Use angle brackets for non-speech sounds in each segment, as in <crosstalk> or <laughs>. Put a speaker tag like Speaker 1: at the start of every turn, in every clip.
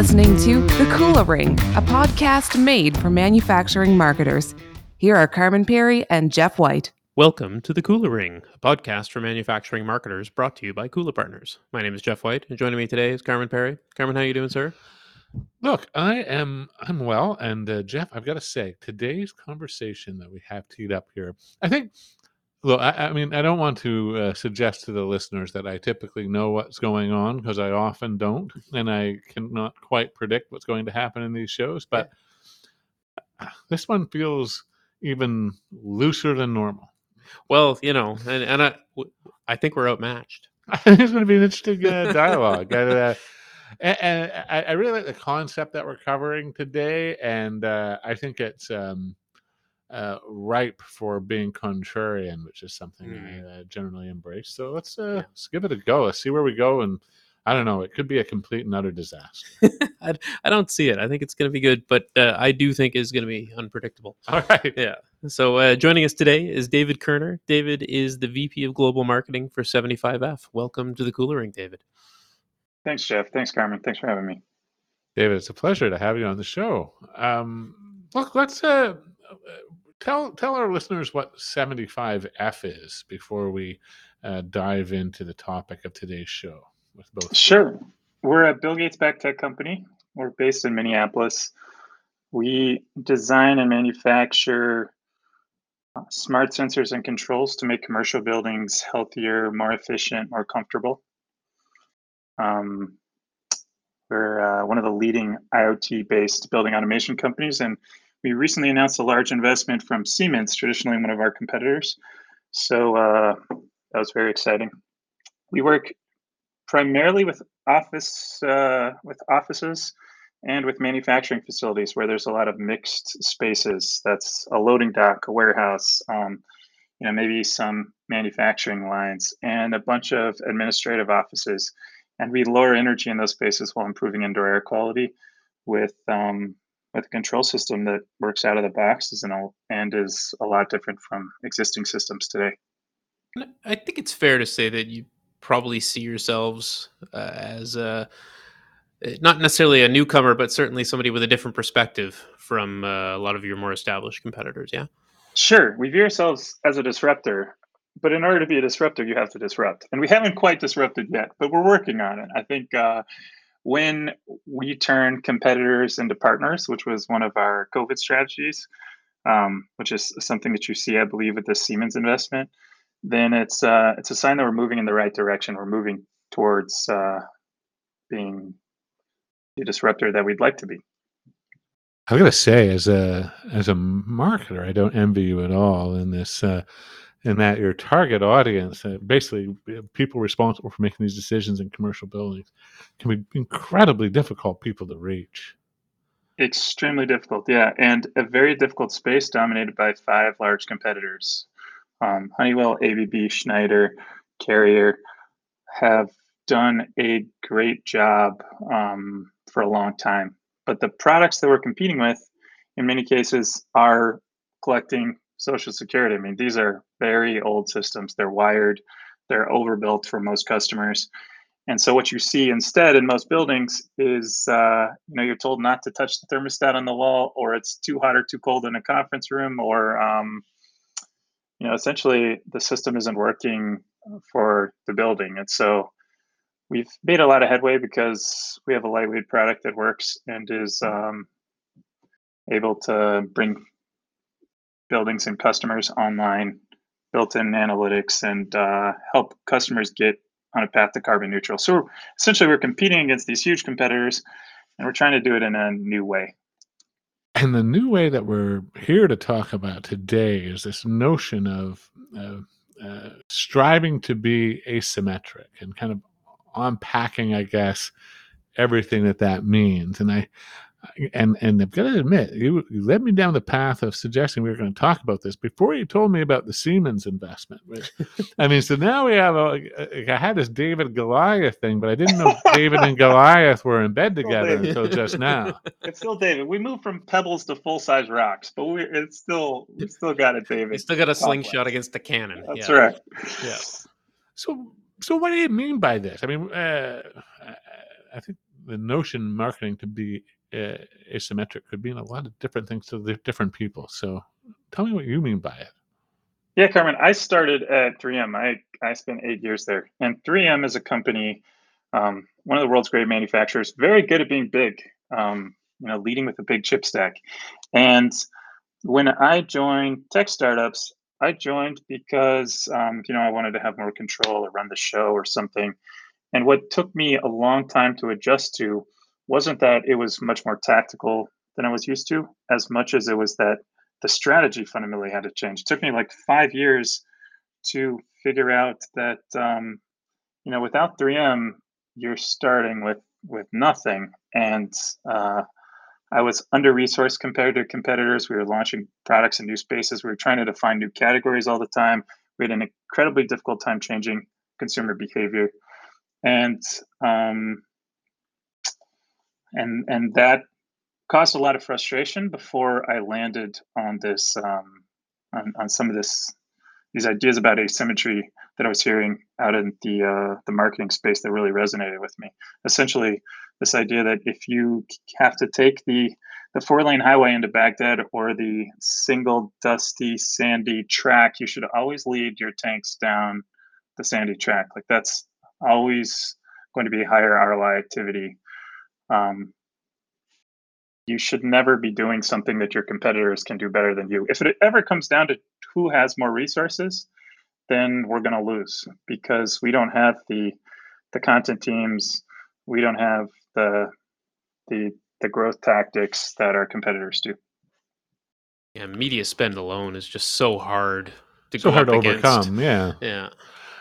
Speaker 1: listening to The Kula Ring, a podcast made for manufacturing marketers. Here are Carmen Perry and Jeff White.
Speaker 2: Welcome to the Kula Ring, a podcast for manufacturing marketers brought to you by Kula Partners. My name is Jeff White, and joining me today is Carmen Perry. Carmen, how you doing, sir?
Speaker 3: Look, I am I'm well, and uh, Jeff, I've got to say, today's conversation that we have teed up here, I think. Look, I, I mean, I don't want to uh, suggest to the listeners that I typically know what's going on because I often don't, and I cannot quite predict what's going to happen in these shows. But this one feels even looser than normal.
Speaker 2: Well, you know, and, and I, I think we're outmatched.
Speaker 3: I <laughs> think it's going to be an interesting uh, dialogue. and, uh, and, and I, I really like the concept that we're covering today, and uh, I think it's um, uh, ripe for being contrarian, which is something
Speaker 2: Mm.
Speaker 3: I uh, generally embrace. So let's uh, let's give it a go. Let's see where we go, and I don't know. It could be a complete and utter disaster. <laughs>
Speaker 2: I, I don't see it. I think it's going to be good, but uh, I do think it's going to be unpredictable. <laughs>
Speaker 3: All right.
Speaker 2: Yeah. So uh, joining us today is David Koerner. David is the VP of Global Marketing for 75F. Welcome to the Kula Ring, David.
Speaker 4: Thanks, Jeff. Thanks, Carmen. Thanks for having me.
Speaker 3: David, it's a pleasure to have you on the show. Um, look, let's uh, uh, tell tell our listeners what 75F is before we uh, dive into the topic of today's show. With both,
Speaker 4: Sure. We're a Bill Gates backed tech company. We're based in Minneapolis. We design and manufacture uh, smart sensors and controls to make commercial buildings healthier, more efficient, more comfortable. Um, we're uh, one of the leading IoT based building automation companies, and we recently announced a large investment from Siemens, traditionally one of our competitors. So uh, that was very exciting. We work primarily with office uh, with offices and with manufacturing facilities where there's a lot of mixed spaces. That's a loading dock, a warehouse, um, you know, maybe some manufacturing lines, and a bunch of administrative offices. And we lower energy in those spaces while improving indoor air quality with um, with a control system that works out of the box and, all, and is a lot different from existing systems today.
Speaker 2: I think it's fair to say that you probably see yourselves uh, as a, not necessarily a newcomer, but certainly somebody with a different perspective from uh, a lot of your more established competitors. Yeah.
Speaker 4: Sure, we view ourselves as a disruptor, but in order to be a disruptor, you have to disrupt. And we haven't quite disrupted yet, but we're working on it. I think uh, when we turn competitors into partners, which was one of our COVID strategies, um, which is something that you see, I believe, with the Siemens investment, then it's uh, it's a sign that we're moving in the right direction. We're moving towards uh, being the disruptor that we'd like to be.
Speaker 3: I gotta say, as a as a marketer, I don't envy you at all in this. Uh, in that your target audience, uh, basically uh, people responsible for making these decisions in commercial buildings, can be incredibly difficult people to reach.
Speaker 4: Extremely difficult, yeah, and a very difficult space dominated by five large competitors. Um, Honeywell, ABB, Schneider, Carrier have done a great job um, for a long time. But the products that we're competing with, in many cases, are collecting Social Security. I mean, these are very old systems. They're wired, they're overbuilt for most customers. And so, what you see instead in most buildings is, uh, you know, you're told not to touch the thermostat on the wall, or it's too hot or too cold in a conference room, or um, you know, essentially the system isn't working for the building. And so we've made a lot of headway because we have a lightweight product that works and is um, able to bring buildings and customers online, built in analytics, and uh, help customers get on a path to carbon neutral. So essentially, we're competing against these huge competitors and we're trying to do it in a new way.
Speaker 3: And the new way that we're here to talk about today is this notion of uh, uh, striving to be asymmetric and kind of unpacking, I guess, everything that that means. And I, and and I've got to admit, you, you led me down the path of suggesting we were going to talk about this before you told me about the Siemens investment. Which, I mean, so now we have a. I had this David Goliath thing, but I didn't know <laughs> David and Goliath were in bed together
Speaker 4: David.
Speaker 3: until just now. <laughs>
Speaker 4: It's still David. We moved from pebbles to full size rocks, but we it's still we still got it, David.
Speaker 2: You still got a slingshot
Speaker 4: Complex.
Speaker 2: against the cannon.
Speaker 4: That's
Speaker 2: yeah.
Speaker 4: right.
Speaker 2: Yeah.
Speaker 3: So, so what do you mean by this? I mean, uh, I- I think the notion marketing to be uh, asymmetric could mean a lot of different things to different people. So tell me what you mean by it.
Speaker 4: Yeah, Carmen, I started at 3M. I, I spent eight years there. And 3M is a company, um, one of the world's great manufacturers, very good at being big, um, you know, leading with a big chip stack. And when I joined tech startups, I joined because, um, you know, I wanted to have more control or run the show or something. And what took me a long time to adjust to wasn't that it was much more tactical than I was used to, as much as it was that the strategy fundamentally had to change. It took me like five years to figure out that um, you know without 3M, you're starting with with nothing, and uh, I was under resourced compared to competitors. We were launching products in new spaces. We were trying to define new categories all the time. We had an incredibly difficult time changing consumer behavior, and um, and and that caused a lot of frustration before I landed on this um, on, on some of this these ideas about asymmetry that I was hearing out in the uh, the marketing space that really resonated with me. Essentially, this idea that if you have to take the the four lane highway into Baghdad or the single dusty sandy track, you should always lead your tanks down the sandy track. Like that's always going to be higher ROI activity um, you should never be doing something that your competitors can do better than you. If it ever comes down to who has more resources, then we're going to lose because we don't have the the content teams, we don't have the the the growth tactics that our competitors do.
Speaker 2: Yeah, media spend alone is just so hard to
Speaker 3: so
Speaker 2: go
Speaker 3: hard to
Speaker 2: against.
Speaker 3: overcome. Yeah.
Speaker 2: Yeah.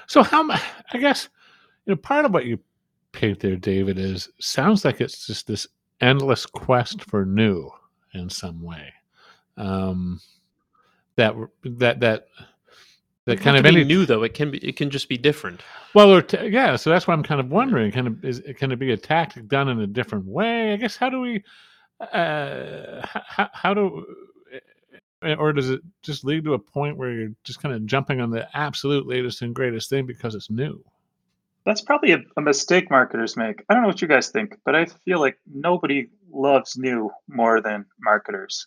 Speaker 3: So how mu- I guess you know part of what you paint there, David, is sounds like it's just this endless quest for new in some way. Um, that that that that kind of any
Speaker 2: new though. It can be. It can just be different.
Speaker 3: well, or t- yeah. So that's why I'm kind of wondering. Kind of is it can it be a tactic done in a different way? I guess how do we uh, how, how do eh, or does it just lead to a point where you're just kind of jumping on the absolute latest and greatest thing because it's new?
Speaker 4: That's probably a, a mistake marketers make. I don't know what you guys think, but I feel like nobody loves new more than marketers.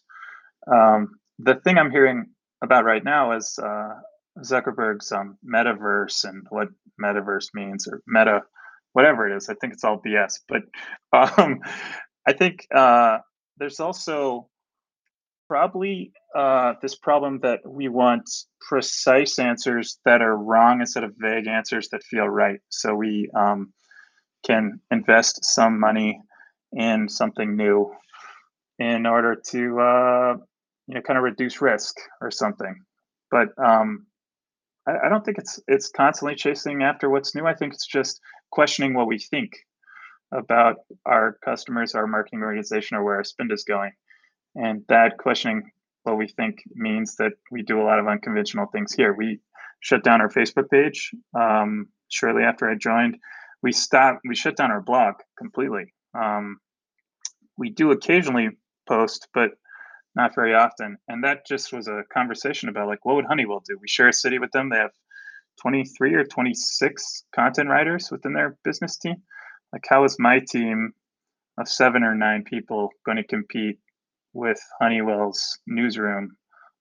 Speaker 4: Um, the thing I'm hearing about right now is uh, Zuckerberg's um, metaverse and what metaverse means or meta, whatever it is. I think it's all BS. But <laughs> um, I think uh, there's also probably uh, this problem that we want precise answers that are wrong instead of vague answers that feel right. So we um, can invest some money in something new in order to uh, you know kind of reduce risk or something. But um, I, I don't think it's it's constantly chasing after what's new. I think it's just questioning what we think about our customers, our marketing organization, or where our spend is going. And that questioning what we think means that we do a lot of unconventional things here. We shut down our Facebook page um, shortly after I joined. We stopped. We shut down our blog completely. Um, we do occasionally post, but not very often. And that just was a conversation about like, what would Honeywell do? We share a city with them. They have 23 or 26 content writers within their business team. Like, how is my team of seven or nine people going to compete with Honeywell's newsroom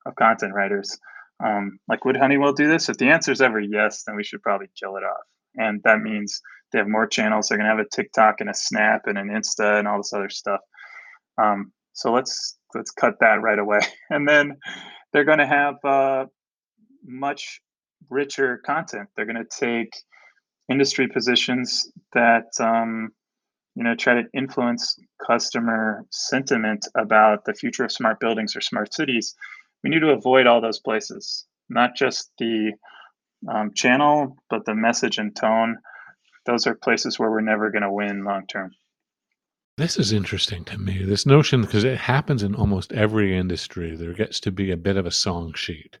Speaker 4: of content writers? Um, like, would Honeywell do this? If the answer is ever yes, then we should probably kill it off. And that means they have more channels. They're going to have a TikTok and a Snap and an Insta and all this other stuff. Um, so let's let's cut that right away. <laughs> And then they're going to have uh, much richer content. They're going to take industry positions that um, you know try to influence customer sentiment about the future of smart buildings or smart cities. We need to avoid all those places, not just the um, channel, but the message and tone. Those are places where we're never going to win long term.
Speaker 3: This is interesting to me. This notion, because it happens in almost every industry, there gets to be a bit of a song sheet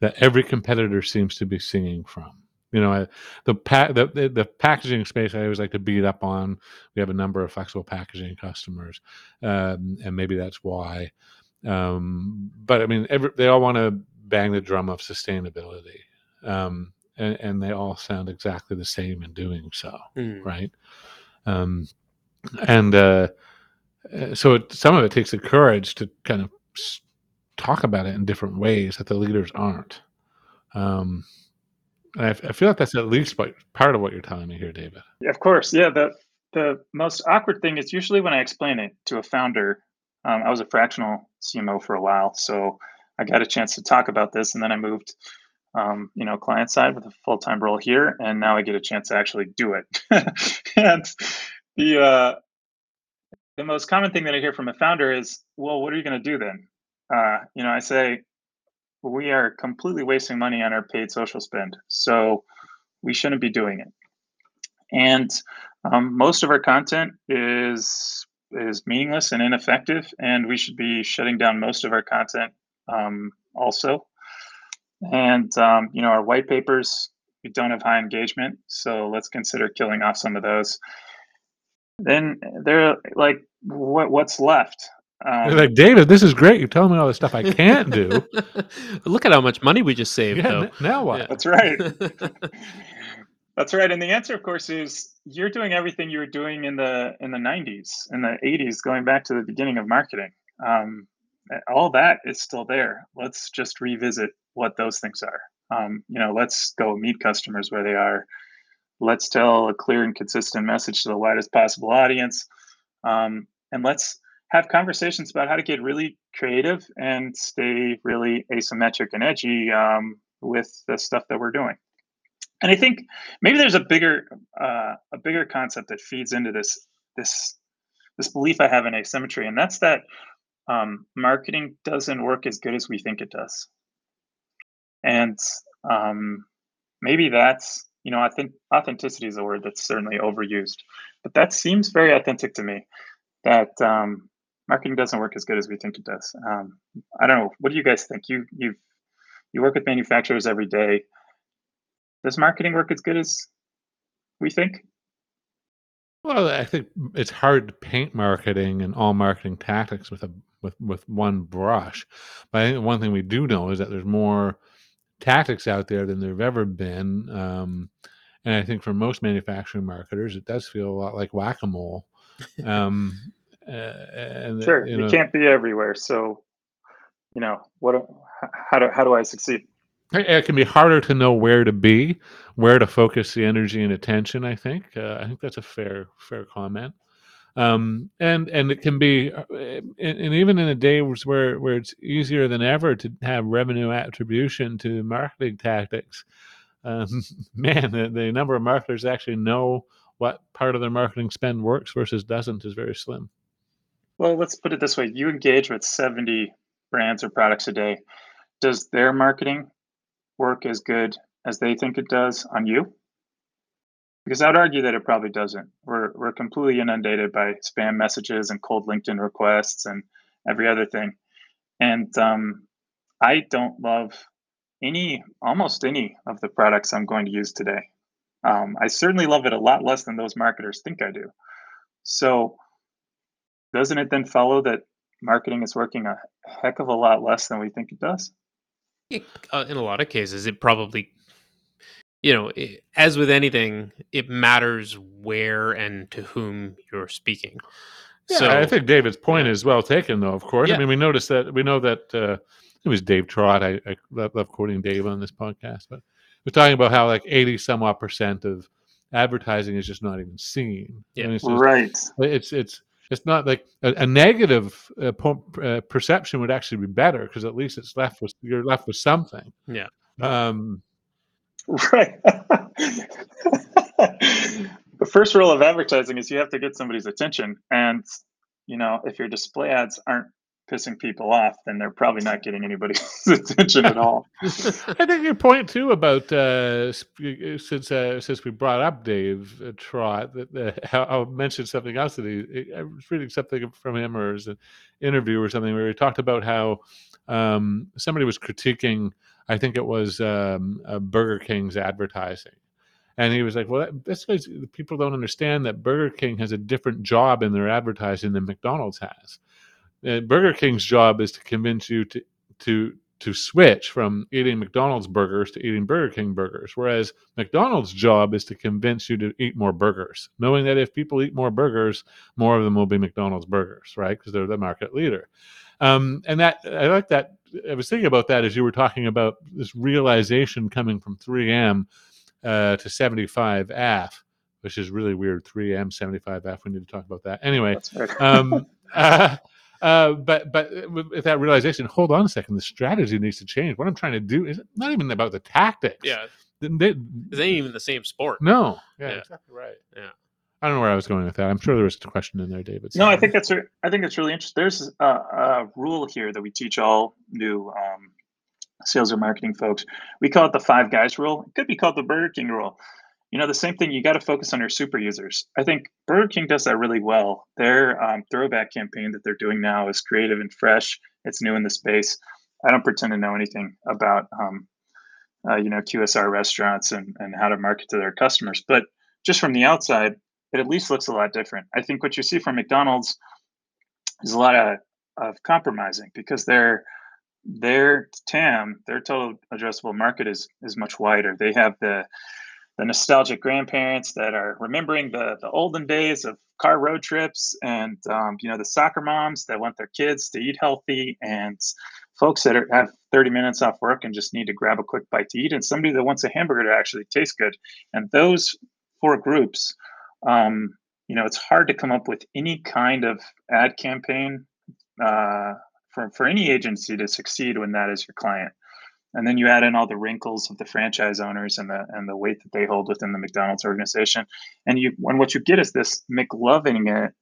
Speaker 3: that every competitor seems to be singing from. You know, I- the, pa- the, the the packaging space I always like to beat up on. We have a number of flexible packaging customers, um, and maybe that's why. Um, but I mean, every, they all want to bang the drum of sustainability, um, and, and they all sound exactly the same in doing so
Speaker 2: Mm.
Speaker 3: right? Um, and uh, uh, so it, some of it takes the courage to kind of talk about it in different ways that the leaders aren't. I, I feel like that's at least part of what you're telling me here, David.
Speaker 4: Of course, yeah. The the most awkward thing is usually when I explain it to a founder. Um, I was a fractional CMO for a while, so I got a chance to talk about this, and then I moved, um, you know, client side with a full time role here, and now I get a chance to actually do it. <laughs> and the uh, the most common thing that I hear from a founder is, "Well, what are you going to do then?" Uh, you know, I say, "We are completely wasting money on our paid social spend, so we shouldn't be doing it." And um, most of our content is is meaningless and ineffective, and we should be shutting down most of our content um, also. And um, you know, our white papers we don't have high engagement, so let's consider killing off some of those. Then they're like, what what's left?
Speaker 3: They're
Speaker 4: Um,
Speaker 3: like, David, this is great. You're telling me all the stuff I can't do. <laughs>
Speaker 2: Look at how much money we just saved,
Speaker 3: yeah,
Speaker 2: though.
Speaker 3: n- now what?
Speaker 2: Yeah.
Speaker 4: that's right. <laughs> <laughs> That's right. And the answer, of course, is you're doing everything you were doing in the in the 90s, in the 80s, going back to the beginning of marketing. Um, all that is still there. Let's just revisit what those things are. Um, you know, let's go meet customers where they are. Let's tell a clear and consistent message to the widest possible audience, um, and let's have conversations about how to get really creative and stay really asymmetric and edgy um, with the stuff that we're doing. And I think maybe there's a bigger uh, a bigger concept that feeds into this this this belief I have in asymmetry, and that's that um, marketing doesn't work as good as we think it does. And um, maybe that's you know I think authenticity is a word that's certainly overused, but that seems very authentic to me. That um, marketing doesn't work as good as we think it does. Um, I don't know. What do you guys think? You you you work with manufacturers every day. Does marketing work as good as we think?
Speaker 3: Well, I think it's hard to paint marketing and all marketing tactics with a with with one brush. But I think one thing we do know is that there's more tactics out there than there've ever been. Um, and I think for most manufacturing marketers, it does feel a lot like whack a mole. <laughs> Um, and
Speaker 4: Sure,
Speaker 3: you
Speaker 4: you can't be everywhere. So, you know, what? How do how do I succeed?
Speaker 3: It can be harder to know where to be, where to focus the energy and attention. I think. Uh, I think that's a fair fair comment. Um, and and it can be, uh, and, and even in a day where where it's easier than ever to have revenue attribution to marketing tactics. Um, <laughs> man, the, the number of marketers actually know what part of their marketing spend works versus doesn't is very slim.
Speaker 4: Well, let's put it this way: you engage with seventy brands or products a day. Does their marketing work as good as they think it does on you? Because I'd argue that it probably doesn't. We're we're completely inundated by spam messages and cold LinkedIn requests and every other thing. And um, I don't love any, almost any of the products I'm going to use today. Um, I certainly love it a lot less than those marketers think I do. So, doesn't it then follow that marketing is working a heck of a lot less than we think it does?
Speaker 2: It- uh, in a lot of cases, it probably, you know, i as with anything, it matters where and to whom you're speaking.
Speaker 3: Yeah,
Speaker 2: so
Speaker 3: I think David's point
Speaker 2: yeah.
Speaker 3: is well taken, though. Of course, I mean, we noticed that we know that uh, it was Dave Trott. I, I love, love quoting Dave on this podcast, but we're talking about how like eighty some odd percent of advertising is just not even seen.
Speaker 2: Yeah.
Speaker 3: And it's, just,
Speaker 4: Right.
Speaker 3: it's it's it's not like a, a negative uh, po- uh, perception would actually be better because at least it's left with you're left with something.
Speaker 2: Yeah.
Speaker 3: Um,
Speaker 4: Right. <laughs> the first rule of advertising is you have to get somebody's attention. And, you know, if your display ads aren't pissing people off, then they're probably not getting anybody's <laughs> attention at all. <laughs>
Speaker 3: I think your point too about uh, since uh, since we brought up Dave uh, Trott, that uh, I'll mention something else that he I was reading something from him or an interview or something where he talked about how um, somebody was critiquing. I think it was um, uh, Burger King's advertising. And he was like, "Well, that's because people don't understand that Burger King has a different job in their advertising than McDonald's has. Uh, Burger King's job is to convince you to to to switch from eating McDonald's burgers to eating Burger King burgers. Whereas McDonald's job is to convince you to eat more burgers, knowing that if people eat more burgers, more of them will be McDonald's burgers, right? Because they're the market leader. Um, and that I like that. I was thinking about that as you were talking about this realization coming from 3M uh, to 75F, which is really weird. 3M, 75F. We need to talk about that. Anyway, um, <laughs> uh, uh, but but with that realization, hold on a second. The strategy needs to change. What I'm trying to do is not even about the tactics.
Speaker 2: Yeah,
Speaker 3: They-
Speaker 2: they ain't even the same sport.
Speaker 3: no. Yeah,
Speaker 2: Yeah.
Speaker 3: exactly right.
Speaker 2: Yeah.
Speaker 3: I don't know where I was going with that. I'm sure there was a question in there, David.
Speaker 4: No, I think that's re- I think it's really interesting. There's a, a rule here that we teach all new um, sales or marketing folks. We call it the five guys rule. It could be called the Burger King rule. You know, the same thing. You got to focus on your super users. I think Burger King does that really well. Their um, throwback campaign that they're doing now is creative and fresh. It's new in the space. I don't pretend to know anything about um, uh, you know QSR restaurants and and how to market to their customers, but just from the outside, it at least looks a lot different. I think what you see from McDonald's is a lot of, of compromising because their their TAM, their total addressable market is is much wider. They have the the nostalgic grandparents that are remembering the the olden days of car road trips, and um, you know the soccer moms that want their kids to eat healthy, and folks that are, have 30 minutes off work and just need to grab a quick bite to eat, and somebody that wants a hamburger to actually taste good. And those four groups um, you know, it's hard to come up with any kind of ad campaign uh, for, for any agency to succeed when that is your client. And then you add in all the wrinkles of the franchise owners and the and the weight that they hold within the McDonald's organization. And you and what you get is this McLoving it,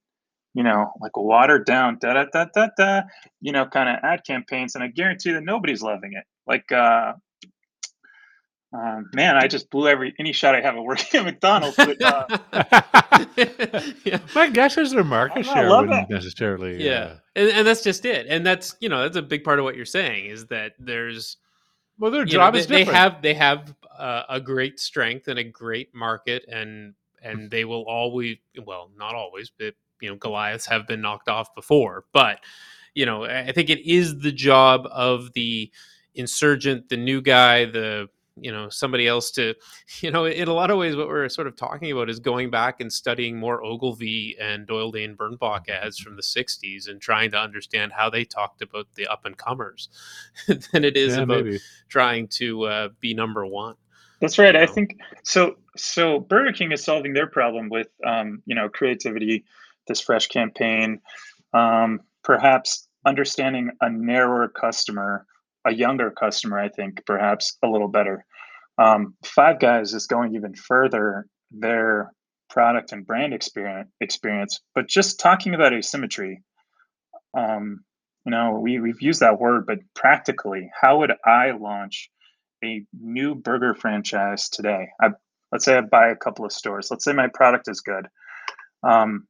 Speaker 4: you know, like watered down da da da da da, you know, kind of ad campaigns. And I guarantee that nobody's loving it. Like uh um, man, I just blew every any shot I have at working at McDonald's. But, uh, <laughs>
Speaker 2: yeah.
Speaker 3: My guess is their market share wouldn't
Speaker 4: it.
Speaker 3: necessarily.
Speaker 2: yeah
Speaker 3: uh,
Speaker 2: and, and that's just it and that's you know that's a big part of what you're saying is that there's
Speaker 3: well, their
Speaker 2: you know,
Speaker 3: job
Speaker 2: they,
Speaker 3: is
Speaker 2: they have they have uh, a great strength and a great market and and they will always well not always but you know goliaths have been knocked off before but you know I think it is the job of the insurgent the new guy the you know somebody else to <laughs> you know in a lot of ways what we're sort of talking about is going back and studying more ogilvy and doyle dane bernbach ads from the 60s and trying to understand how they talked about the up and comers <laughs> than it is
Speaker 3: yeah,
Speaker 2: about
Speaker 3: maybe.
Speaker 2: trying to uh, be number one.
Speaker 4: That's right. I
Speaker 2: know?
Speaker 4: think so. So Burger King is solving their problem with, um, you know, creativity, this fresh campaign, um, perhaps understanding a narrower customer, a younger customer. I think perhaps a little better. Um, Five Guys is going even further their product and brand experience, experience, but just talking about asymmetry. Um, you know, we we've used that word, but practically, how would I launch? a new burger franchise today, I, let's say I buy a couple of stores. Let's say my product is good. Um,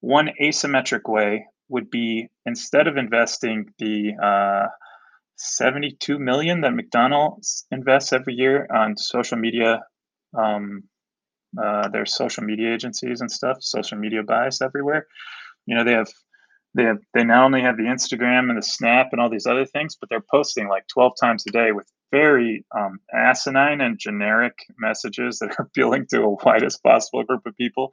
Speaker 4: one asymmetric way would be instead of investing the uh, 72 million that McDonald's invests every year on social media, um, uh, their social media agencies and stuff, social media bias everywhere. You know, they have they have they not only have the Instagram and the Snap and all these other things, but they're posting like 12 times a day with very um, asinine and generic messages that are <laughs> appealing to a widest possible group of people.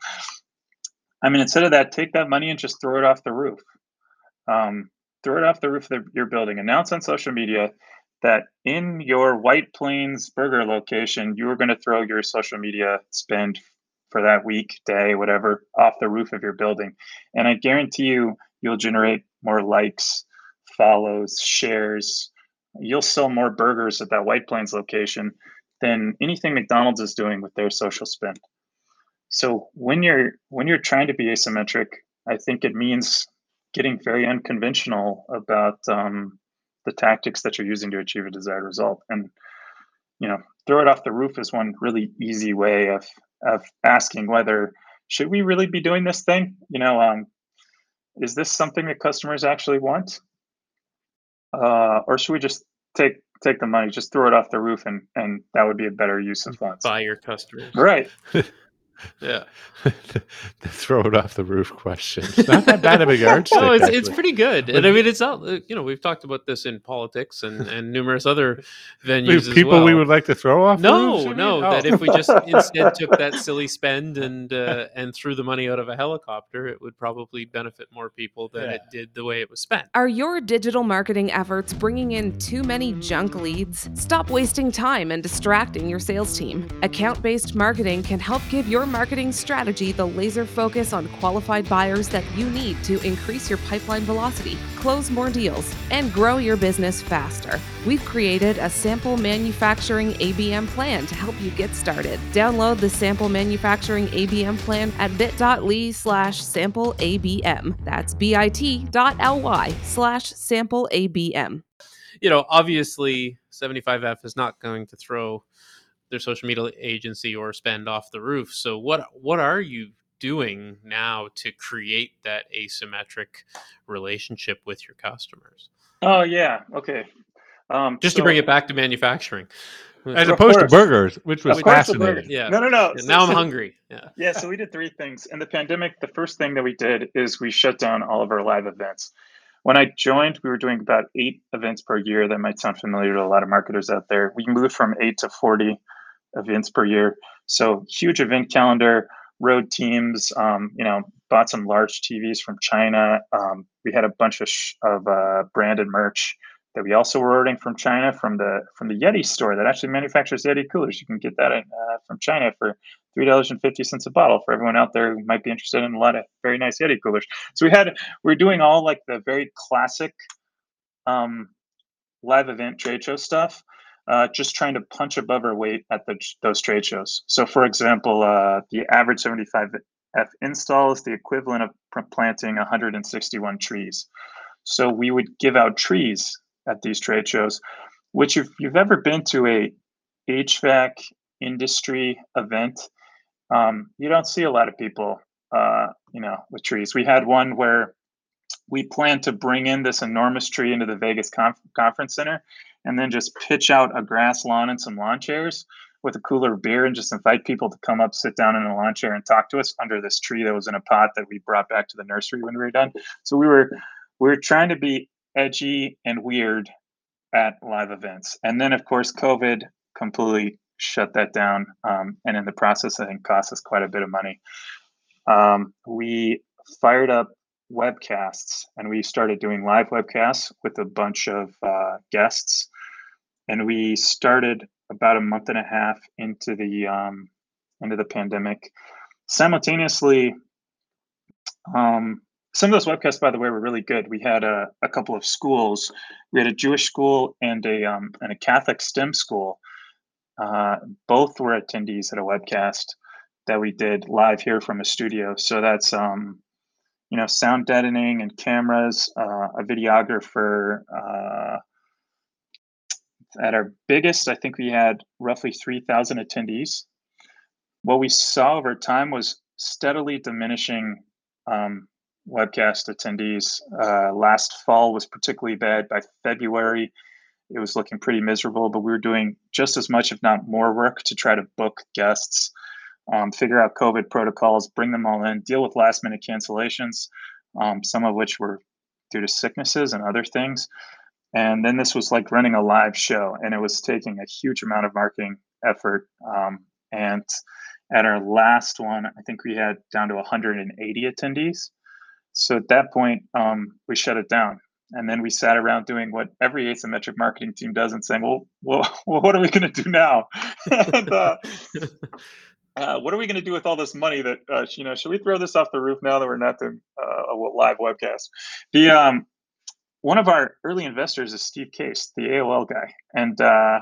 Speaker 4: I mean, instead of that, take that money and just throw it off the roof. Um, throw it off the roof of your building. Announce on social media that in your White Plains burger location, you are going to throw your social media spend for that week, day, whatever, off the roof of your building. And I guarantee you, you'll generate more likes, follows, shares. You'll sell more burgers at that White Plains location than anything McDonald's is doing with their social spend. So when you're when you're trying to be asymmetric, I think it means getting very unconventional about um, the tactics that you're using to achieve a desired result. And you know, throw it off the roof is one really easy way of of asking whether should we really be doing this thing. You know, um, is this something that customers actually want, uh, or should we just take take the money, just throw it off the roof, and and that would be a better use of funds.
Speaker 2: Buy your customers.
Speaker 4: Right. <laughs>
Speaker 2: Yeah. <laughs>
Speaker 3: the, the throw it off the roof question. It's not that bad of a yardstick. <laughs>
Speaker 2: No, it's it's pretty good,
Speaker 3: But-
Speaker 2: and I mean it's not. uh, You know, we've talked about this in politics and and numerous other <laughs> venues.
Speaker 3: There's
Speaker 2: as
Speaker 3: people
Speaker 2: well.
Speaker 3: we would like to throw off. the roofs,
Speaker 2: No,
Speaker 3: you mean?
Speaker 2: no. That
Speaker 3: Oh.
Speaker 2: if we just instead took that silly spend and uh, and threw the money out of a helicopter, it would probably benefit more people than it did the way it was spent.
Speaker 1: Are your digital marketing efforts bringing in too many junk leads? Stop wasting time and distracting your sales team. Account based marketing can help give your marketing strategy the laser focus on qualified buyers that you need to increase your pipeline velocity, close more deals, and grow your business faster. We've created a sample manufacturing ABM plan to help you get started. Download the sample manufacturing ABM plan at bit.ly slash sample ABM. That's bit.ly slash sample ABM.
Speaker 2: You know, obviously, 75F is not going to throw their social media agency or spend off the roof. So what what are you doing now to create that asymmetric relationship with your customers?
Speaker 4: Oh yeah. Okay. Um,
Speaker 2: Just
Speaker 4: so-
Speaker 2: to bring it back to manufacturing.
Speaker 3: As
Speaker 4: Of
Speaker 3: opposed to burgers, which was
Speaker 4: Of course the
Speaker 3: fascinating.
Speaker 2: Yeah.
Speaker 4: No, no, no.
Speaker 2: Yeah,
Speaker 4: So-
Speaker 2: now I'm
Speaker 4: so-
Speaker 2: hungry. Yeah. <laughs>
Speaker 4: Yeah, so we did three things. In the pandemic, the first thing that we did is we shut down all of our live events. When I joined, we were doing about eight events per year. That might sound familiar to a lot of marketers out there. We moved from eight to 40 events per year. So huge event calendar, road teams, um, you know, bought some large TVs from China. Um, we had a bunch of, sh- of uh, branded merch that we also were ordering from China from the from the Yeti store that actually manufactures Yeti coolers. You can get that in, uh, from China for three dollars and fifty cents a bottle for everyone out there who might be interested in a lot of very nice Yeti coolers. So we had we are doing all like the very classic um, live event trade show stuff, uh, just trying to punch above our weight at the, those trade shows. So, for example, uh, the average 75F install is the equivalent of planting 161 trees. So we would give out trees at these trade shows, which if you've ever been to a HVAC industry event, um, you don't see a lot of people, uh, you know, with trees. We had one where we planned to bring in this enormous tree into the Vegas conf- conference center, and then just pitch out a grass lawn and some lawn chairs with a cooler beer, and just invite people to come up, sit down in a lawn chair, and talk to us under this tree that was in a pot that we brought back to the nursery when we were done. So we were we were trying to be edgy and weird at live events, and then of course COVID completely shut that down, um, and in the process, I think cost us quite a bit of money. Um, we fired up webcasts and we started doing live webcasts with a bunch of uh, guests. And we started about a month and a half into the um, into the pandemic. Simultaneously um, some of those webcasts by the way were really good. We had a, a couple of schools. We had a jewish school and a um, and a catholic stem school. Uh, both were attendees at a webcast that we did live here from a studio. So that's um, you know, sound deadening and cameras, uh, a videographer. Uh, at our biggest, I think we had roughly 3,000 attendees. What we saw over time was steadily diminishing um, webcast attendees. Uh, last fall was particularly bad. By February, it was looking pretty miserable, but we were doing just as much, if not more, work to try to book guests um, figure out COVID protocols, bring them all in, deal with last minute cancellations, um, some of which were due to sicknesses and other things. And then this was like running a live show, and it was taking a huge amount of marketing effort. Um, and at our last one, I think we had down to 180 attendees. So at that point, um, we shut it down. And then we sat around doing what every asymmetric marketing team does and saying, well, well, <laughs> well what are we going to do now? <laughs> and, uh, <laughs> uh, what are we going to do with all this money that uh, you know should we throw this off the roof now that we're not doing uh, a live webcast? The um, one of our early investors is steve case the aol guy and uh,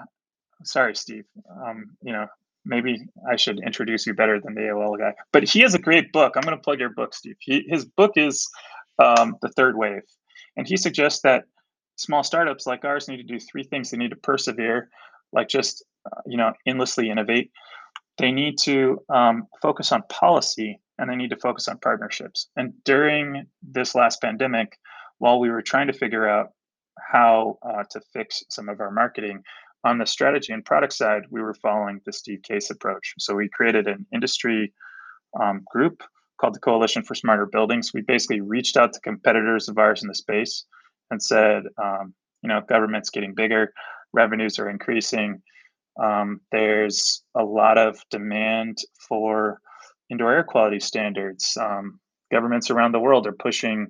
Speaker 4: sorry steve um, you know maybe i should introduce you better than the aol guy but he has a great book. I'm going to plug your book steve. He, his book is um, the third wave and he suggests that small startups like ours need to do three things. They need to persevere like just uh, you know endlessly innovate they need to um, focus on policy and they need to focus on partnerships. And during this last pandemic, while we were trying to figure out how uh, to fix some of our marketing, on the strategy and product side, we were following the Steve Case approach. So we created an industry um, group called the Coalition for Smarter Buildings. We basically reached out to competitors of ours in the space and said, um, you know, government's getting bigger, revenues are increasing. Um, there's a lot of demand for indoor air quality standards. Um, governments around the world are pushing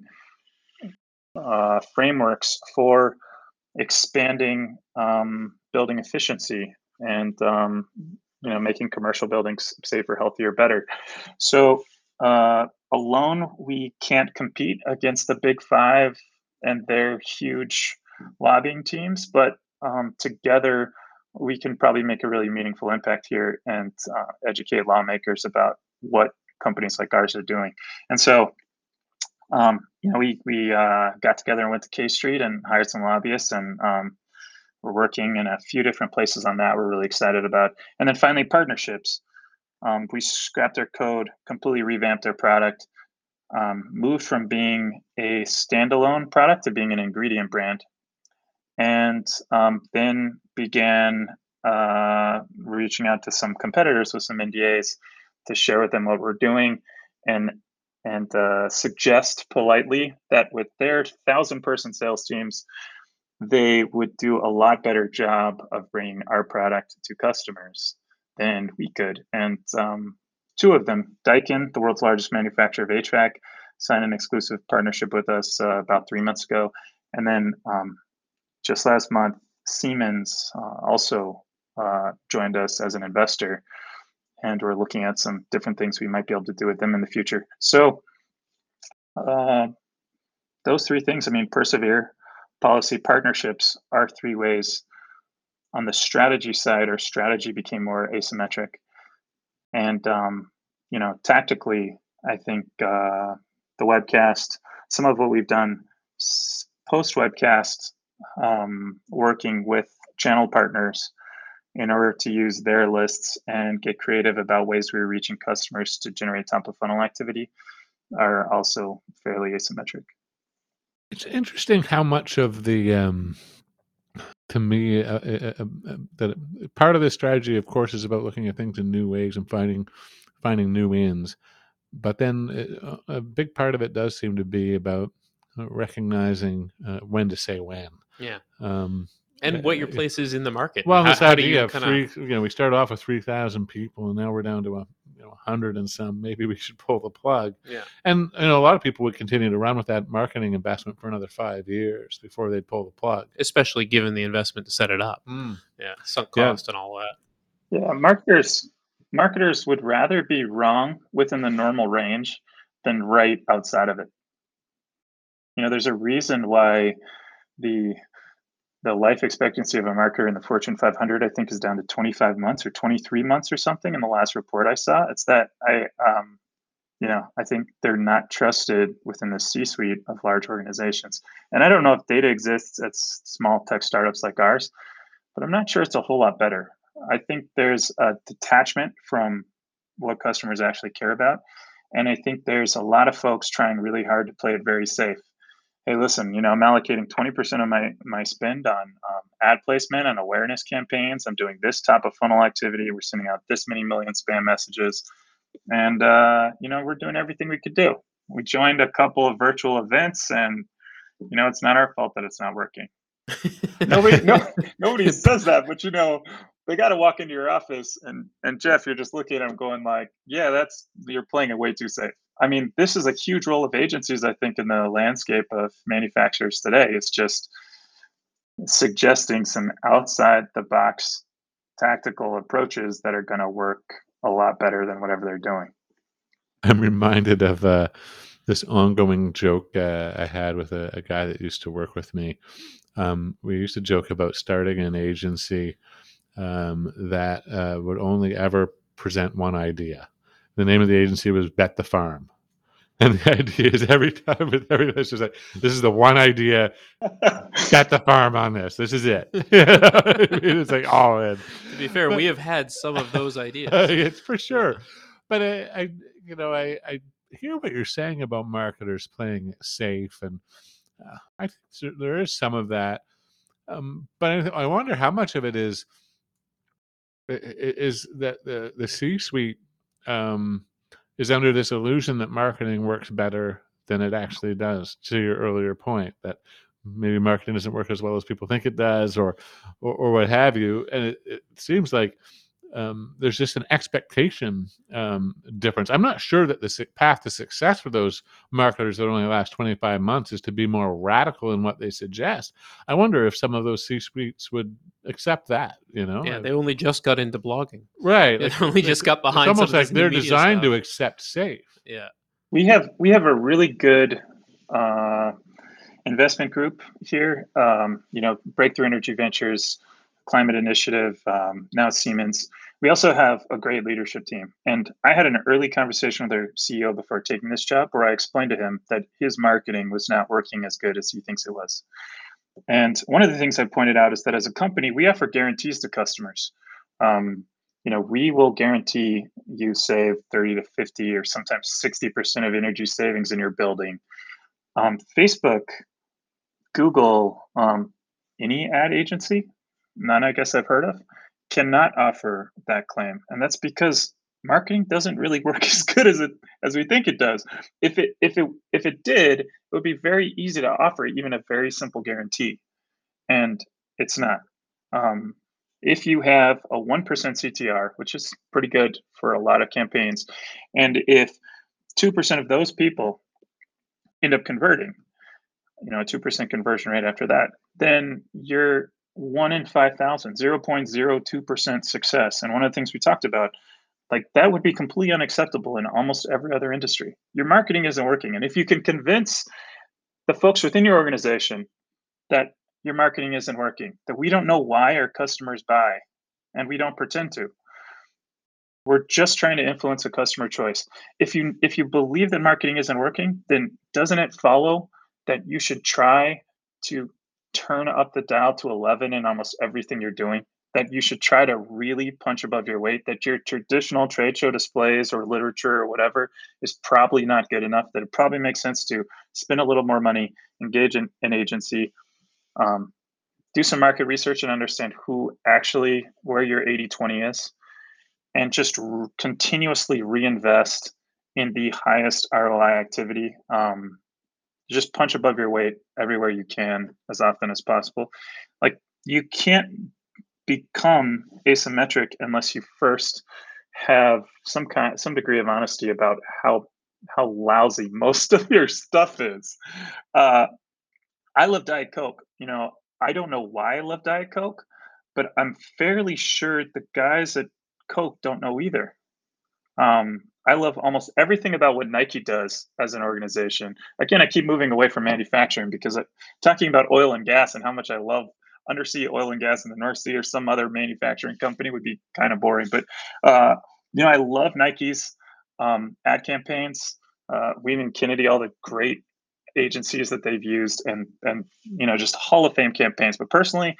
Speaker 4: uh, frameworks for expanding um, building efficiency and um, you know making commercial buildings safer, healthier, better. So uh, alone, we can't compete against the big five and their huge lobbying teams, but um, together we can probably make a really meaningful impact here and uh, educate lawmakers about what companies like ours are doing. And so um, you know, we we uh, got together and went to K Street and hired some lobbyists, and um, we're working in a few different places on that. We're really excited about, and then finally partnerships. Um, we scrapped their code, completely revamped their product, um, moved from being a standalone product to being an ingredient brand, and um, then began uh, reaching out to some competitors with some NDAs to share with them what we're doing. And and uh, suggest politely that with their thousand person sales teams, they would do a lot better job of bringing our product to customers than we could. And um, two of them, Daikin, the world's largest manufacturer of HVAC, signed an exclusive partnership with us uh, about three months ago. And then um, just last month, Siemens uh, also uh, joined us as an investor and we're looking at some different things we might be able to do with them in the future. So, uh, those three things, I mean, persevere, policy, partnerships are three ways. On the strategy side, our strategy became more asymmetric. And, um, you know, tactically, I think uh, the webcast, some of what we've done post webcast, um, working with channel partners in order to use their lists and get creative about ways we are reaching customers to generate top of funnel activity are also fairly asymmetric.
Speaker 3: It's interesting how much of the um, to me uh, uh, uh, uh that part of this strategy, of course, is about looking at things in new ways and finding finding new ends. But then uh, a big part of it does seem to be about recognizing uh, when to say when.
Speaker 2: Yeah.
Speaker 3: Um,
Speaker 2: and what your place is in the market.
Speaker 3: Well, how, this how idea of kinda... three, you know, we started off with three thousand people, and now we're down to a you know hundred and some. Maybe we should pull the plug.
Speaker 2: Yeah,
Speaker 3: and you know, a lot of people would continue to run with that marketing investment for another five years before they'd pull the plug,
Speaker 2: especially given the investment to set it up.
Speaker 3: Mm.
Speaker 2: Yeah, sunk cost yeah. and all that.
Speaker 4: Yeah, marketers marketers would rather be wrong within the normal range than right outside of it. You know, there's a reason why the the life expectancy of a marketer in the Fortune 500, I think, is down to 25 months or 23 months or something in the last report I saw. It's that I, um, you know, I think they're not trusted within the C-suite of large organizations. And I don't know if data exists at small tech startups like ours, but I'm not sure it's a whole lot better. I think there's a detachment from what customers actually care about. And I think there's a lot of folks trying really hard to play it very safe hey, listen, you know, I'm allocating 20% of my my spend on um, ad placement and awareness campaigns. I'm doing this type of funnel activity. We're sending out this many million spam messages, and uh, you know, we're doing everything we could do. We joined a couple of virtual events, and you know, it's not our fault that it's not working. <laughs> nobody, no, nobody says that, but you know, they got to walk into your office, and and Jeff, you're just looking at them, going like, yeah, that's you're playing it way too safe. I mean, this is a huge role of agencies, I think, in the landscape of manufacturers today. It's just suggesting some outside the box tactical approaches that are going to work a lot better than whatever they're doing.
Speaker 3: I'm reminded of uh, this ongoing joke uh, I had with a, a, guy that used to work with me. Um, we used to joke about starting an agency um, that uh, would only ever present one idea the name of the agency was Bet the Farm. <laughs> And the idea is every time with <laughs> every it's just like this is the one idea. <laughs> Bet the farm on this. This is it. it's like all in.
Speaker 2: To be fair, but, we have had some of those ideas.
Speaker 3: it's for sure. But I, I you know, I, I hear what you're saying about marketers playing it safe, and uh, I think there is some of that. Um, but I, I wonder how much of it is is that the the C-suite um, is under this illusion that marketing works better than it actually does. To your earlier point, that maybe marketing doesn't work as well as people think it does, or or, or what have you. And it, it seems like um, there's just an expectation um, difference. I'm not sure that the path to success for those marketers that only last 25 months is to be more radical in what they suggest. I wonder if some of those C-suites would accept that. You know,
Speaker 2: Yeah, they only just got into blogging.
Speaker 3: right?
Speaker 2: They
Speaker 3: like- <laughs>
Speaker 2: only just got behind.
Speaker 3: It's almost
Speaker 2: some
Speaker 3: like
Speaker 2: this
Speaker 3: they're
Speaker 2: media
Speaker 3: designed to accept safe.
Speaker 2: Yeah.
Speaker 4: We have we have a really good uh, investment group here. Um, you know, Breakthrough Energy Ventures, Climate Initiative, um, now Siemens. We also have a great leadership team. And I had an early conversation with their CEO before taking this job, where I explained to him that his marketing was not working as good as he thinks it was. And one of the things I pointed out is that as a company, we offer guarantees to customers. Um, you know, we will guarantee you save 30 to 50 or sometimes 60% of energy savings in your building. Um, Facebook, Google, um, any ad agency, none I guess I've heard of, cannot offer that claim. And that's because marketing doesn't really work <laughs> as good as it as we think it does. If it if it if it did, it would be very easy to offer even a very simple guarantee. And it's not. Um, if you have a 1% CTR, which is pretty good for a lot of campaigns, and if 2% of those people end up converting, you know, a 2% conversion rate after that, then you're one in 5,000, 0.02% success. And one of the things we talked about, like that would be completely unacceptable in almost every other industry. Your marketing isn't working. And if you can convince the folks within your organization that your marketing isn't working, that we don't know why our customers buy, and we don't pretend to. We're just trying to influence a customer choice. If you if you believe that marketing isn't working, then doesn't it follow that you should try to turn up the dial to 11 in almost everything you're doing? That you should try to really punch above your weight, that your traditional trade show displays or literature or whatever is probably not good enough, that it probably makes sense to spend a little more money, engage in an agency, um, do some market research and understand who actually where your 80 20 is and just r- continuously reinvest in the highest roi activity um, just punch above your weight everywhere you can as often as possible like you can't become asymmetric unless you first have some kind some degree of honesty about how how lousy <laughs> most of your stuff is uh, I love Diet Coke. You know, I don't know why I love Diet Coke, but I'm fairly sure the guys at Coke don't know either. Um, I love almost everything about what Nike does as an organization. Again, I keep moving away from manufacturing because I, talking about oil and gas and how much I love undersea oil and gas in the North Sea or some other manufacturing company would be kind of boring. But uh, you know, I love Nike's um, ad campaigns. Uh, Wieden+Kennedy, all the great agencies that they've used and and you know just hall of fame campaigns but personally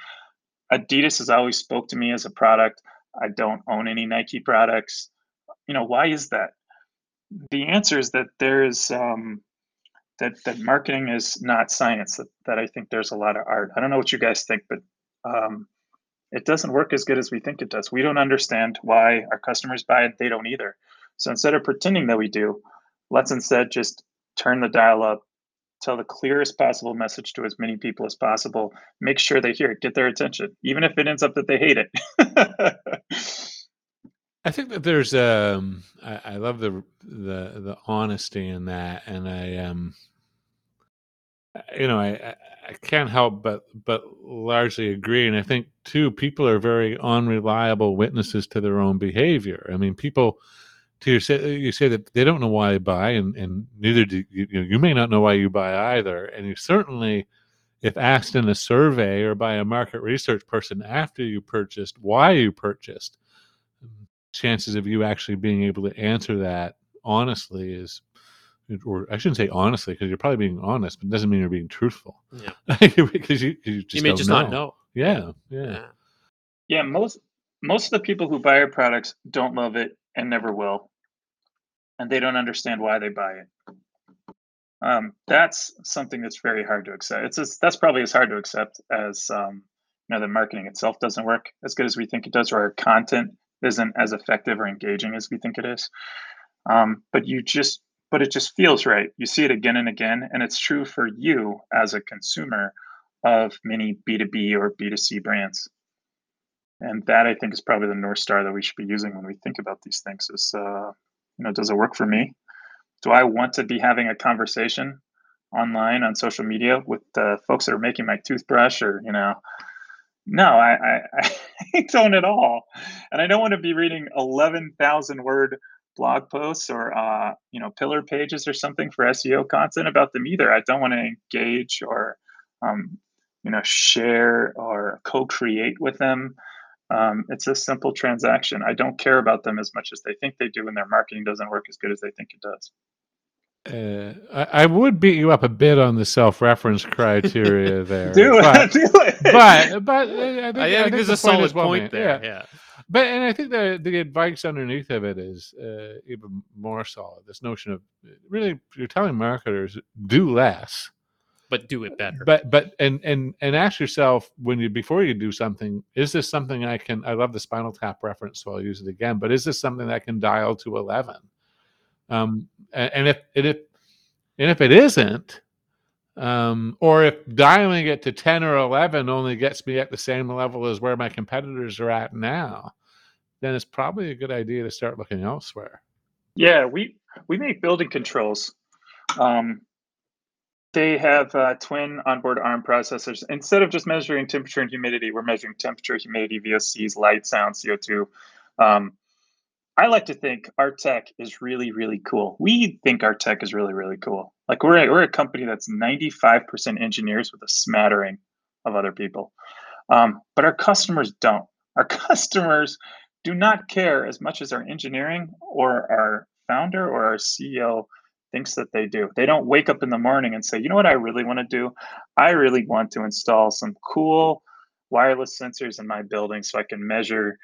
Speaker 4: adidas has always spoke to me as a product i don't own any nike products you know why is that the answer is that there's um, that that marketing is not science that, that i think there's a lot of art. I don't know what you guys think but um, it doesn't work as good as we think it does. We don't understand why our customers buy it. They don't either. So instead of pretending that we do let's instead just turn the dial up tell the clearest possible message to as many people as possible make sure they hear it get their attention even if it ends up that they hate it <laughs>
Speaker 3: I think that there's um I, I love the the the honesty in that and I um you know I, I can't help but but largely agree and I think too people are very unreliable witnesses to their own behavior. I mean people to you say you say that they don't know why they buy and and neither do you you, know, you may not know why you buy either and you certainly if asked in a survey or by a market research person after you purchased why you purchased chances of you actually being able to answer that honestly is or I shouldn't say honestly because you're probably being honest, but it doesn't mean you're being truthful.
Speaker 2: Yeah. <laughs>
Speaker 3: because you, you just
Speaker 2: you may
Speaker 3: don't
Speaker 2: just
Speaker 3: know.
Speaker 2: not know.
Speaker 3: Yeah, yeah,
Speaker 2: Yeah.
Speaker 4: yeah most most of the people who buy our products don't love it and never will and they don't understand why they buy it um, that's something that's very hard to accept it's just, that's probably as hard to accept as um, you know the marketing itself doesn't work as good as we think it does or our content isn't as effective or engaging as we think it is Um, but you just but it just feels right. You see it again and again, and it's true for you as a consumer of many B2B or B2C brands. And that I think is probably the North Star that we should be using when we think about these things is, uh, you know, does it work for me? Do I want to be having a conversation online on social media with the folks that are making my toothbrush or, you know, no, I, I, <laughs> I don't at all. And I don't want to be reading 11,000 word blog posts or uh, you know pillar pages or something for SEO content about them either. I don't want to engage or um, you know share or co-create with them. Um, it's a simple transaction. I don't care about them as much as they think they do, and their marketing doesn't work as good as they think it does.
Speaker 3: Uh, I, I, would beat you up a bit on the self-reference criteria <laughs> there.
Speaker 4: do it, <laughs> do it.
Speaker 3: But but uh, I think,
Speaker 2: I, I think there's a solid point there.
Speaker 3: Yeah. yeah. But and I think the the advice underneath of it is uh, even more solid. This notion of really you're telling marketers do less,
Speaker 2: but do it better.
Speaker 3: But but and and and ask yourself when you before you do something, is this something I can? I love the Spinal Tap reference, so I'll use it again. But is this something that can dial to eleven? Um, and, if and if and if it isn't, um, or if dialing it to 10 or 11 only gets me at the same level as where my competitors are at now, then it's probably a good idea to start looking elsewhere.
Speaker 4: Yeah, we we make building controls. Um, they have uh, twin onboard ARM processors. Instead of just measuring temperature and humidity, we're measuring temperature, humidity, VOCs, light, sound, CO2. Um, I like to think our tech is really, really cool. We think our tech is really, really cool. Like we're a, we're a company that's 95% engineers with a smattering of other people. Um, but our customers don't. Our <laughs> customers do not care as much as our engineering or our founder or our CEO thinks that they do. They don't wake up in the morning and say, you know what I really want to do? I really want to install some cool wireless sensors in my building so I can measure,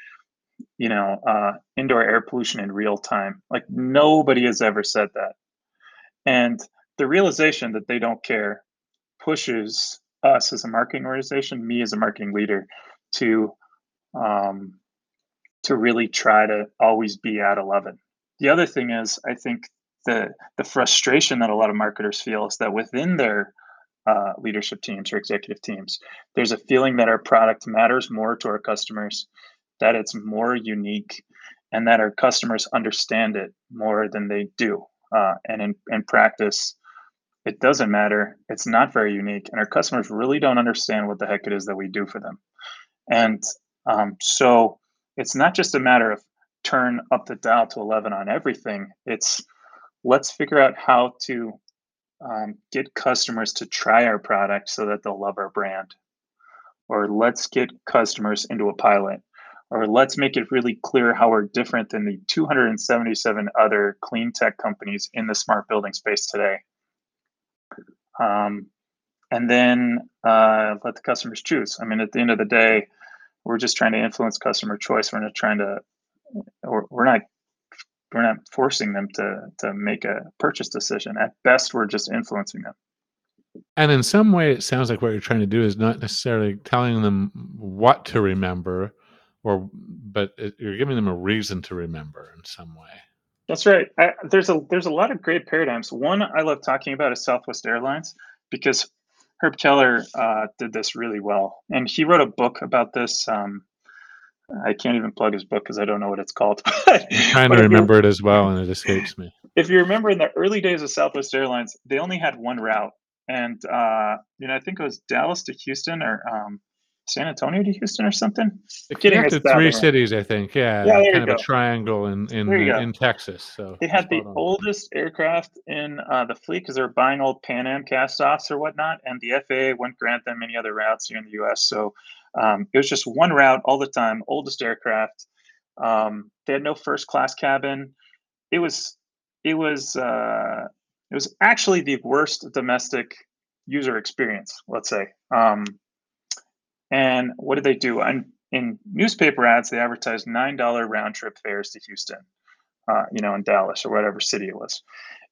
Speaker 4: you know, uh, indoor air pollution in real time. Like nobody has ever said that. And the realization that they don't care pushes us as a marketing organization, me as a marketing leader, to um, to really try to always be at 11. The other thing is, I think the the frustration that a lot of marketers feel is that within their uh, leadership teams or executive teams, there's a feeling that our product matters more to our customers, that it's more unique, and that our customers understand it more than they do. Uh, and in, in practice, it doesn't matter. It's not very unique, and our customers really don't understand what the heck it is that we do for them. And um, so it's not just a matter of turn up the dial to 11 on everything. It's let's figure out how to um, get customers to try our product so that they'll love our brand. Or let's get customers into a pilot. Or let's make it really clear how we're different than the 277 other clean tech companies in the smart building space today. Um, and then uh, let the customers choose. I mean, at the end of the day, we're just trying to influence customer choice. We're not trying to, we're, we're not, we're not forcing them to to make a purchase decision. At best, we're just influencing them.
Speaker 3: And in some way, it sounds like what you're trying to do is not necessarily telling them what to remember, or but it, you're giving them a reason to remember in some way.
Speaker 4: That's right. I, there's a there's a lot of great paradigms. One I love talking about is Southwest Airlines because Herb Kelleher uh, did this really well, and he wrote a book about this. Um, I can't even plug his book because I don't know what it's called. <laughs>
Speaker 3: I'm trying to remember it as well, and it escapes me.
Speaker 4: If you remember, in the early days of Southwest Airlines, they only had one route, and uh, you know I think it was Dallas to Houston or um, San Antonio to Houston or something.
Speaker 3: It connected three cities, I think. Yeah, yeah kind of go. a triangle in in, in Texas. So
Speaker 4: they had the on. oldest aircraft in uh, the fleet because they were buying old Pan Am cast-offs or whatnot, and the FAA wouldn't grant them any other routes here in the U.S. So um, it was just one route all the time, oldest aircraft. Um, they had no first class cabin. It was it was uh, it was actually the worst domestic user experience. Let's say. Um, and what did they do? In newspaper ads, they advertised nine dollar round trip fares to Houston, uh, you know, in Dallas or whatever city it was.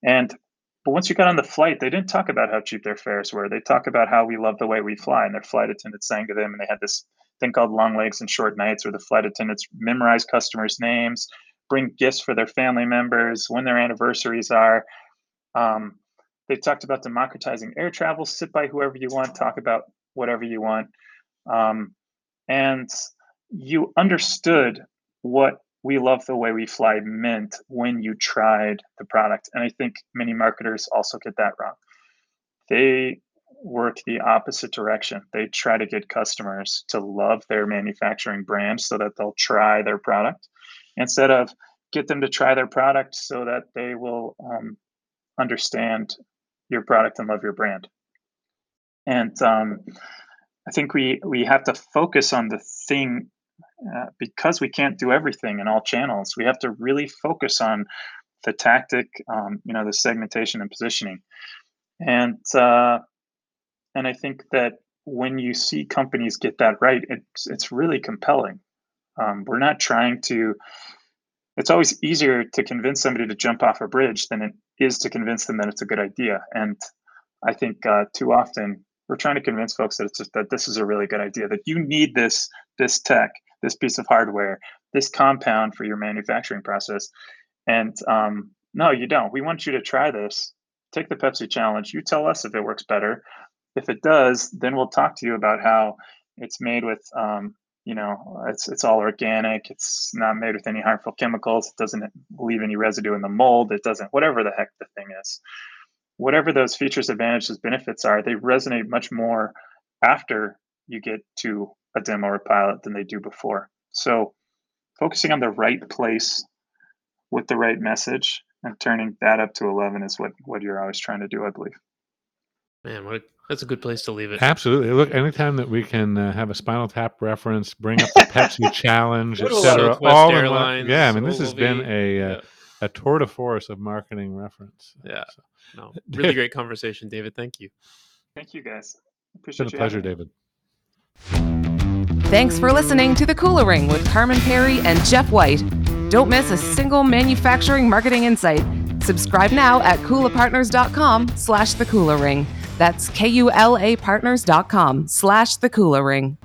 Speaker 4: And but once you got on the flight, they didn't talk about how cheap their fares were. They talk about how we love the way we fly, and their flight attendants sang to them, and they had this thing called long legs and short nights, where the flight attendants memorized customers' names, bring gifts for their family members when their anniversaries are. Um, they talked about democratizing air travel. Sit by whoever you want. Talk about whatever you want. Um, and you understood what we love the way we fly meant when you tried the product. And I think many marketers also get that wrong. They work the opposite direction. They try to get customers to love their manufacturing brand so that they'll try their product instead of get them to try their product so that they will um, understand your product and love your brand. And um, I think we we have to focus on the thing uh, because we can't do everything in all channels. We have to really focus on the tactic, um, you know, the segmentation and positioning, and uh, and I think that when you see companies get that right, it's it's really compelling. Um, we're not trying to. It's always easier to convince somebody to jump off a bridge than it is to convince them that it's a good idea. And I think uh, too often we're trying to convince folks that it's just that this is a really good idea that you need this this tech this piece of hardware this compound for your manufacturing process. And um, no you don't. We want you to try this. Take the pepsi challenge. You tell us if it works better. If it does then we'll talk to you about how it's made with um, you know it's it's all organic. It's not made with any harmful chemicals. It doesn't leave any residue in the mold. It doesn't whatever the heck the thing is whatever those features, advantages, benefits are, they resonate much more after you get to a demo or pilot than they do before. So focusing on the right place with the right message and turning that up to 11 is what, what you're always trying to do, I believe.
Speaker 2: Man, what a, that's a good place to leave it.
Speaker 3: Absolutely. Look, anytime that we can uh, have a Spinal Tap reference, bring up the Pepsi <laughs> challenge, etc. All
Speaker 2: Airlines,
Speaker 3: in one. Yeah, I mean, this has been a uh,
Speaker 2: Yeah.
Speaker 3: A tour de force of marketing reference.
Speaker 2: Uh, yeah.
Speaker 3: So,
Speaker 2: No, <laughs> really great conversation, David. Thank you.
Speaker 4: Thank you guys.
Speaker 3: it's
Speaker 4: Appreciate
Speaker 3: been a pleasure. David.
Speaker 1: Thanks for listening to The Kula Ring with Carmen Pirie and Jeff White. Don't miss a single manufacturing marketing insight. Subscribe now at kulapartners.com slash the kula ring. That's K-U-L-A partners.com slash the kula ring.